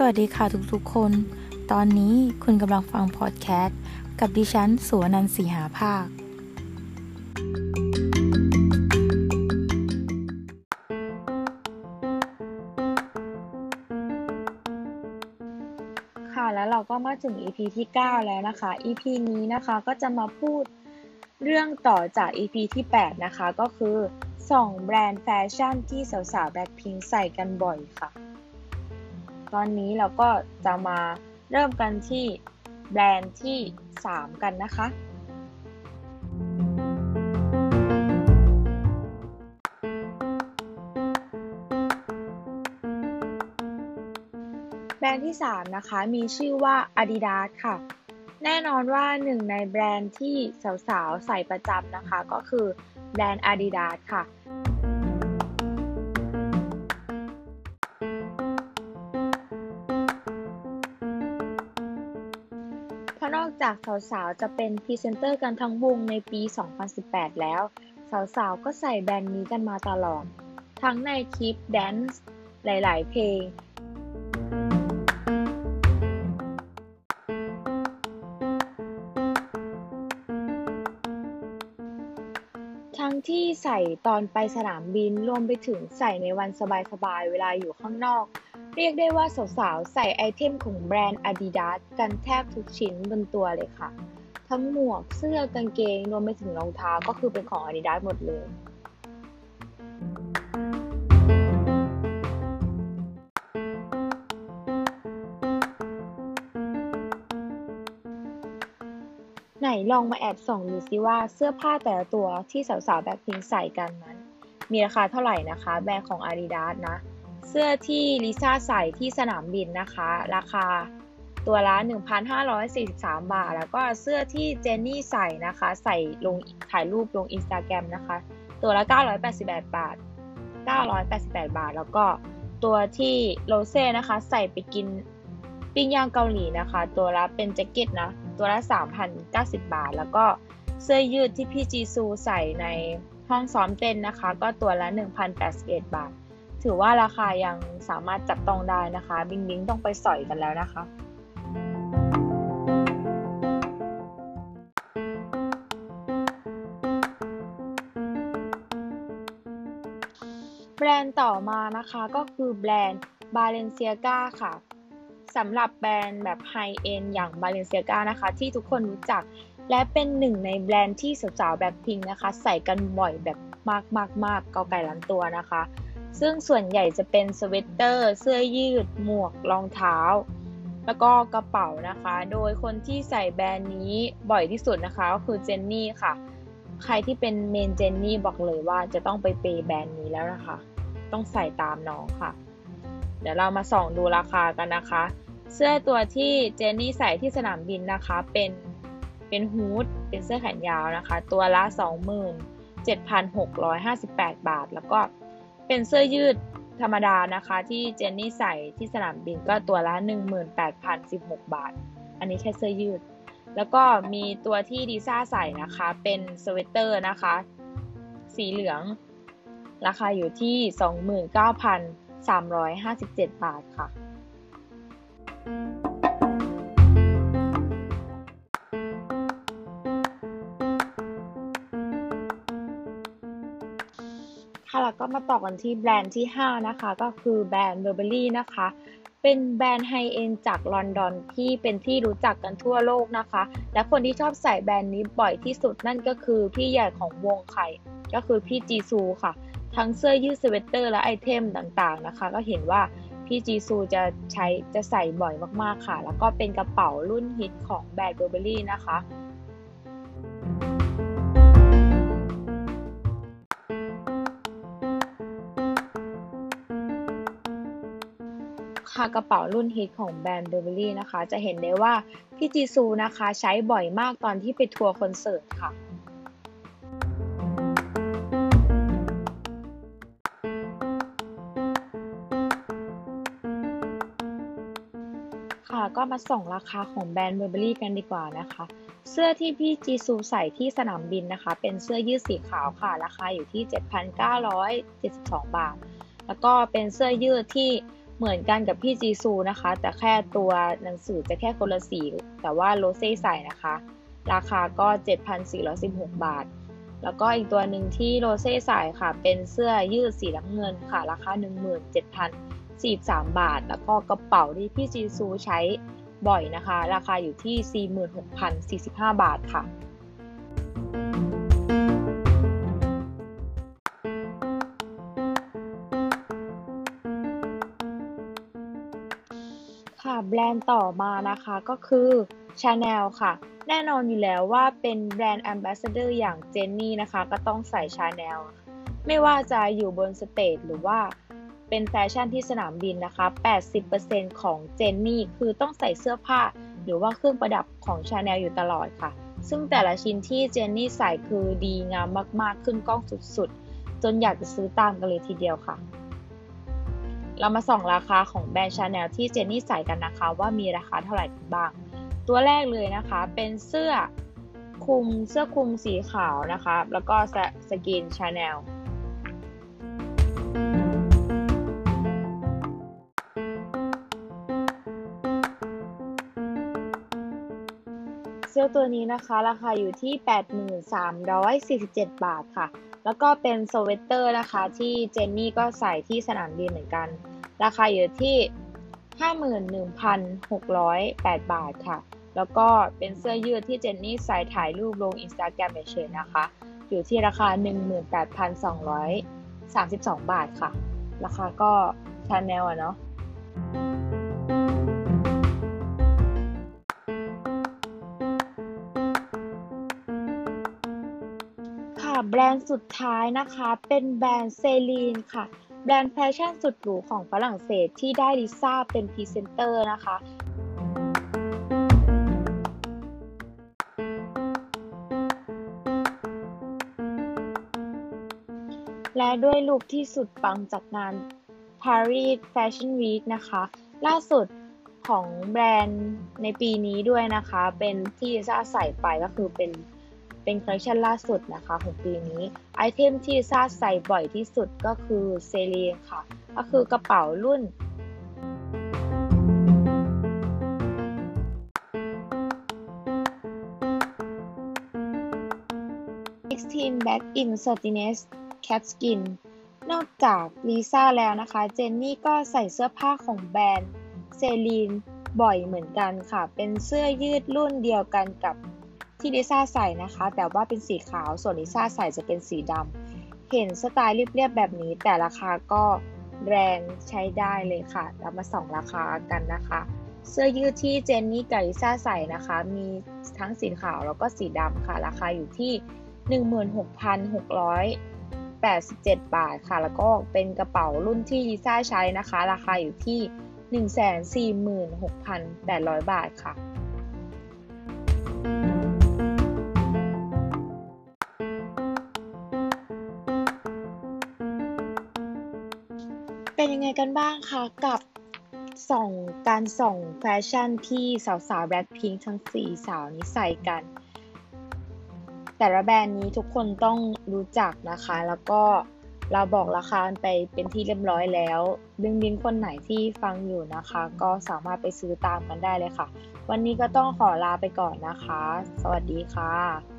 สวัสดีค่ะทุกๆคน ตอนนี้คุณกำลังฟังพอดแคสต์กับดิฉันสุวนันสีหาภาค ค่ะแล้วเราก็มาถึง EP ที่ 9 แล้วนะคะ EP นี้นะคะก็จะมาพูดเรื่องต่อจาก EP ที่ 8 นะคะ ก็คือ 2 แบรนด์แฟชั่นที่สาวๆแบล็คพิงใส่กันบ่อยค่ะ ตอนนี้เราก็จะมาเริ่มกันที่แบรนด์ที่ 3 กันนะคะ แบรนด์ที่ 3 นะคะมีชื่อว่า Adidas ค่ะ แน่นอนว่าหนึ่งในแบรนด์ที่สาวๆ ใส่ประจำนะคะ ก็คือแบรนด์ Adidas ค่ะนอกจากสาวๆ จะเป็นพรีเซนเตอร์กันทั้งวงในปี 2018 แล้ว สาวๆ ก็ใส่แบรนด์นี้กันมาตลอด ทั้งในคลิป dance หลายๆ เพลง ทั้งที่ใส่ตอนไปสนามบินรวมไปถึงใส่ในวันสบายๆ เวลาอยู่ข้างนอก เรียกได้ว่าสาวๆ ใส่ไอเทมของแบรนด์ Adidas กันแทบทุกชิ้นบนตัวเลยค่ะ ทั้งหมวกเสื้อกางเกงรวมไปถึงรองเท้าก็คือเป็นของ Adidas หมดเลย ไหนลองมาแอบส่องดูซิว่าเสื้อผ้าแต่ละตัวที่สาวๆแบ็คพิงใส่กันนั้น มีราคาเท่าไหร่นะคะ แบรนด์ของ Adidas นะ เสื้อที่ลิซ่าใส่ที่สนามบินนะคะ ราคาตัวละ 1,543 บาท แล้วก็เสื้อที่เจนนี่ใส่นะคะ ใส่ลงถ่ายรูปลงอินสตาแกรมนะคะ ตัวละ 988 บาท 988 บาท แล้วก็ตัวที่โรเซ่นะคะ ใส่ไปกินปิ้งย่างเกาหลีนะคะ ตัวละเป็นแจ็คเก็ตนะ ตัวละ 3,090 บาท แล้วก็เสื้อยืดที่พี่จีซูใส่ในห้องซ้อมเต้นนะคะ ก็ตัวละ 1,081 บาท ถือว่าราคายังสามารถจับต้องได้นะคะ บิงบิงต้องไปสอยกันแล้วนะคะ แบรนด์ต่อมานะคะก็คือแบรนด์ Balenciaga ค่ะสำหรับแบรนด์แบบไฮเอ็นอย่าง Balenciaga นะคะ ที่ทุกคนรู้จัก และเป็นหนึ่งในแบรนด์ที่สาวๆแบบพิงนะคะ ใส่กันบ่อยแบบมากๆๆเกาไก่ล้านตัวนะคะ ซึ่งส่วนใหญ่จะเป็นสเวตเตอร์ เสื้อยืด หมวก รองเท้า แล้วก็กระเป๋านะคะ โดยคนที่ใส่แบรนด์นี้บ่อยที่สุดนะคะก็คือเจนนี่ค่ะ ใครที่เป็นเมนเจนนี่บอกเลยว่าจะต้องไปเปย์แบรนด์นี้แล้วนะคะ ต้องใส่ตามน้องค่ะ เดี๋ยวเรามาส่องดูราคากันนะคะ เสื้อตัวที่เจนนี่ใส่ที่สนามบินนะคะเป็นเป็นฮูดเป็นเสื้อแขนยาวนะคะ ตัวละ 27,658 บาท แล้วก็ เป็นเสื้อยืดธรรมดานะคะ ที่เจนนี่ใส่ที่สนามบินก็ตัวละ 18,016 บาท อันนี้แค่เสื้อยืด แล้วก็มีตัวที่ดิซ่าใส่นะคะ เป็นสเวตเตอร์นะคะ สีเหลือง ราคาอยู่ที่ 29,357 บาทค่ะ ค่ะแล้วก็มาต่อกันที่แบรนด์ที่ 5 นะคะ ก็คือแบรนด์ Burberry นะคะ เป็นแบรนด์ high-end จากลอนดอนที่เป็นที่รู้จักกันทั่วโลกนะคะ และคนที่ชอบใส่แบรนด์นี้บ่อยที่สุดนั่นก็คือพี่ใหญ่ของวงค่ะก็คือพี่จีซูค่ะ ทั้งเสื้อยืดสเวตเตอร์และ item ต่างๆนะคะ ก็เห็นว่าพี่จีซูจะใช้จะใส่บ่อยมากๆค่ะ แล้วก็เป็นกระเป๋ารุ่นฮิตของแบรนด์ Burberry นะคะ ค่ะกระเป๋ารุ่นฮิตของแบรนด์ Burberry นะคะ จะเห็นได้ว่าพี่จีซูนะคะใช้บ่อยมากตอนที่ไปทัวร์คอนเสิร์ตค่ะค่ะก็มาส่องราคาของแบรนด์ Burberry กันดีกว่านะคะ เสื้อที่พี่จีซูใส่ที่สนามบินนะคะ เป็นเสื้อยืดสีขาวค่ะ ราคาอยู่ที่ 7,972 บาท แล้วก็เป็นเสื้อยืดที่ เหมือนกันกับพี่จีซูนะคะ แต่แค่ตัวหนังสือจะแค่คนละสีแต่ว่าโรเซ่ใส่นะคะ ราคาก็ 7,416 บาท แล้วก็อีกตัวหนึ่งที่โรเซ่ใส่ค่ะ เป็นเสื้อยืดสีน้ำเงินค่ะ ราคา 17,043 บาท แล้วก็กระเป๋าที่พี่จีซูใช้บ่อยนะคะ ราคาอยู่ที่ 46,045 บาทค่ะ แบรนด์ต่อมานะคะก็คือ Chanel ค่ะ แน่นอนอยู่แล้วว่าเป็นแบรนด์ Ambassador อย่างเจนนี่นะคะ ก็ต้องใส่ Chanel ไม่ว่าจะอยู่บน stage หรือว่าเป็นแฟชั่นที่สนามบินนะคะ 80%ของเจนนี่คือต้องใส่เสื้อผ้า หรือว่าเครื่องประดับของ Chanel อยู่ตลอดค่ะ ซึ่งแต่ละชิ้นที่เจนนี่ใส่คือดีงามมากๆ ขึ้นกล้องสุดๆ จนอยากจะซื้อตามกันเลยทีเดียวค่ะ เรามาส่องราคาของแบรนด์ชาแนลที่เจนนี่ใส่กันนะคะ ว่ามีราคาเท่าไหร่กันบ้าง ตัวแรกเลยนะคะเป็นเสื้อคลุมเสื้อคลุมสีขาวนะคะ แล้วก็สกินชาแนลเสื้อตัวนี้นะคะ ราคาอยู่ที่ 8347 บาทค่ะ แล้วก็เป็นโซเวตเตอร์นะคะ ที่เจนนี่ก็ใส่ที่สนามบินเหมือนกัน ราคาอยู่ที่ 51,608 บาทค่ะ แล้วก็เป็นเสื้อยืดที่เจนนี่ใส่ถ่ายรูปลงอินสตาแกรมเฉยๆนะคะ อยู่ที่ราคา 18,232 บาทค่ะ ราคาก็ชาแนลอะเนาะแบรนด์สุดท้ายนะคะเป็นแบรนด์ Celine ค่ะ แบรนด์แฟชั่นสุดหรูของฝรั่งเศสที่ได้ลิซ่าเป็นพรีเซนเตอร์นะคะและด้วยลุคที่สุดปังจากงาน Paris Fashion Week นะคะ ล่าสุดของแบรนด์ในปีนี้ด้วยนะคะ เป็นที่ลิซ่าใส่ไปก็คือเป็น เป็นคอลเลคชันล่าสุดนะคะของปีนี้ ไอเทมที่ซาใส่บ่อยที่สุดก็คือเซรีนค่ะ ก็คือกระเป๋ารุ่น16 Back in Satiness Cat Skin นอกจากลิซ่าแล้วนะคะ เจนนี่ก็ใส่เสื้อผ้าของแบรนด์เซรีนบ่อยเหมือนกันค่ะ เป็นเสื้อยืดรุ่นเดียวกันกับ ที่ลิซ่าใส่นะคะ แต่ว่าเป็นสีขาวส่วนลิซ่าใส่จะเป็นสีดำเห็นสไตล์เรียบๆแบบนี้ แต่ราคาก็แรงใช้ได้เลยค่ะ เรามาส่องราคากันนะคะ เสื้อยืดที่เจนนี่กับลิซ่าใส่นะคะ มีทั้งสีขาวแล้วก็สีดำค่ะ ราคาอยู่ที่ 16,687 บาทค่ะ แล้วก็เป็นกระเป๋ารุ่นที่ลิซ่าใช้นะคะ ราคาอยู่ที่ 146,800 บาทค่ะ เป็นยังไงกันบ้างคะกับส่องการส่องแฟชั่นที่สาวสาวแบล็คพิงทั้งสี่สาวนี้ใส่กัน แต่ละแบรนด์นี้ทุกคนต้องรู้จักนะคะ แล้วก็เราบอกราคาไปเป็นที่เรียบร้อยแล้วดึงดินคนไหนที่ฟังอยู่นะคะ ก็สามารถไปซื้อตามกันได้เลยค่ะ วันนี้ก็ต้องขอลาไปก่อนนะคะ สวัสดีค่ะ